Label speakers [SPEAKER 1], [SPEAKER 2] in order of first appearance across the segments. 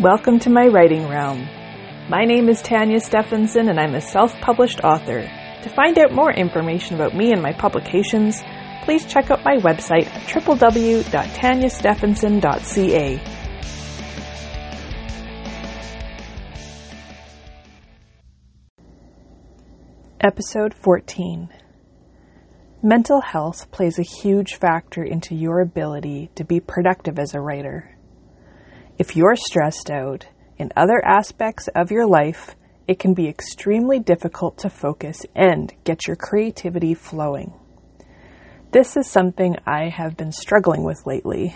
[SPEAKER 1] Welcome to my writing realm. My name is Tanya Stephenson and I'm a self-published author. To find out more information about me and my publications, please check out my website at www.tanyastephenson.ca. Episode 14 Mental health plays a huge factor into your ability to be productive as a writer. If you're stressed out in other aspects of your life, it can be extremely difficult to focus and get your creativity flowing. This is something I have been struggling with lately.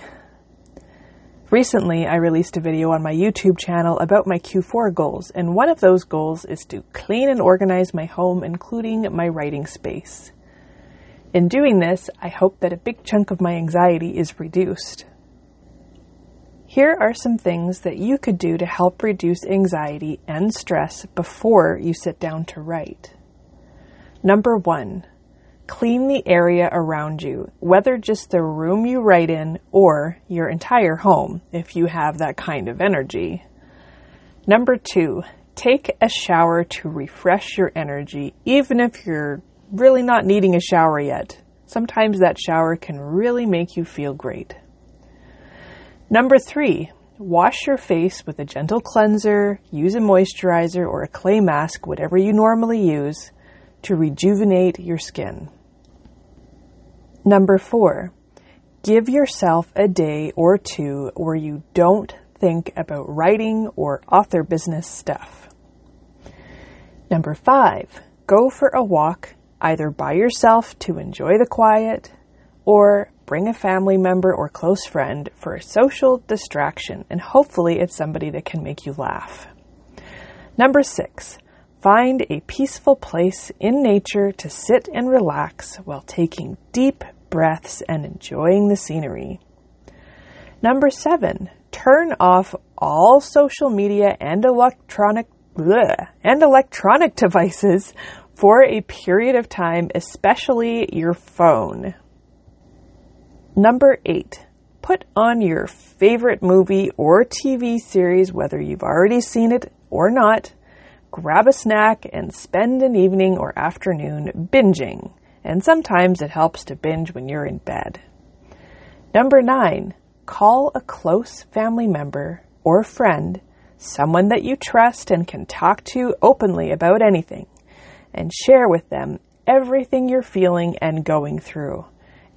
[SPEAKER 1] Recently, I released a video on my YouTube channel about my Q4 goals, and one of those goals is to clean and organize my home, including my writing space. In doing this, I hope that a big chunk of my anxiety is reduced. Here are some things that you could do to help reduce anxiety and stress before you sit down to write. Number one, Clean the area around you, whether just the room you write in or your entire home, if you have that kind of energy. Number two, take a shower to refresh your energy, even if you're really not needing a shower yet. Sometimes that shower can really make you feel great. Number three, wash your face with a gentle cleanser, use a moisturizer or a clay mask, whatever you normally use to rejuvenate your skin. Number four, give yourself a day or two where you don't think about writing or author business stuff. Number five, go for a walk either by yourself to enjoy the quiet or bring a family member or close friend for a social distraction and hopefully it's somebody that can make you laugh. Number six, Find a peaceful place in nature to sit and relax while taking deep breaths and enjoying the scenery. Number seven, turn off all social media and electronic bleh, and electronic devices for a period of time, especially your phone. Number eight, put on your favorite movie or TV series, whether you've already seen it or not grab a snack, and spend an evening or afternoon binging. And sometimes it helps to binge when you're in bed. Number nine, call a close family member or friend, someone that you trust and can talk to openly about anything, and share with them everything you're feeling and going through.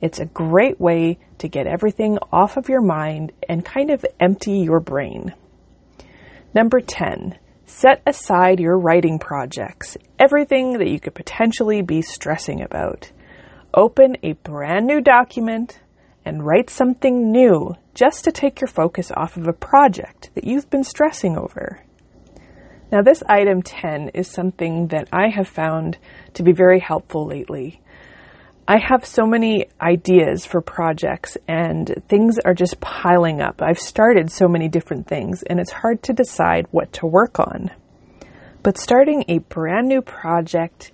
[SPEAKER 1] It's a great way to get everything off of your mind and kind of empty your brain. Number 10, Set aside your writing projects, everything that you could potentially be stressing about. Open a brand new document and write something new just to take your focus off of a project that you've been stressing over. Now, this item 10 is something that I have found to be very helpful lately. I have so many ideas for projects and things are just piling up. I've started so many different things and it's hard to decide what to work on. But starting a brand new project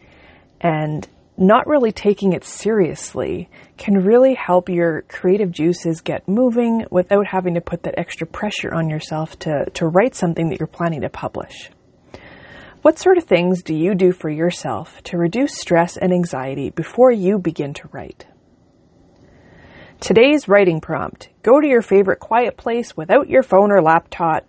[SPEAKER 1] and not really taking it seriously can really help your creative juices get moving without having to put that extra pressure on yourself to, to write something that you're planning to publish. What sort of things do you do for yourself to reduce stress and anxiety before you begin to write? Today's writing prompt go to your favorite quiet place without your phone or laptop.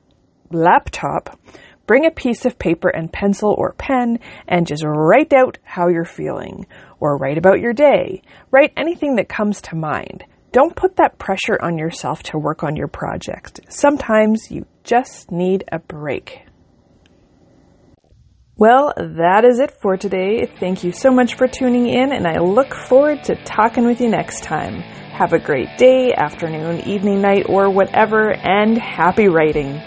[SPEAKER 1] Laptop. Bring a piece of paper and pencil or pen and just write out how you're feeling. Or write about your day. Write anything that comes to mind. Don't put that pressure on yourself to work on your project. Sometimes you just need a break. Well, that is it for today. Thank you so much for tuning in, and I look forward to talking with you next time. Have a great day, afternoon, evening, night, or whatever, and happy writing.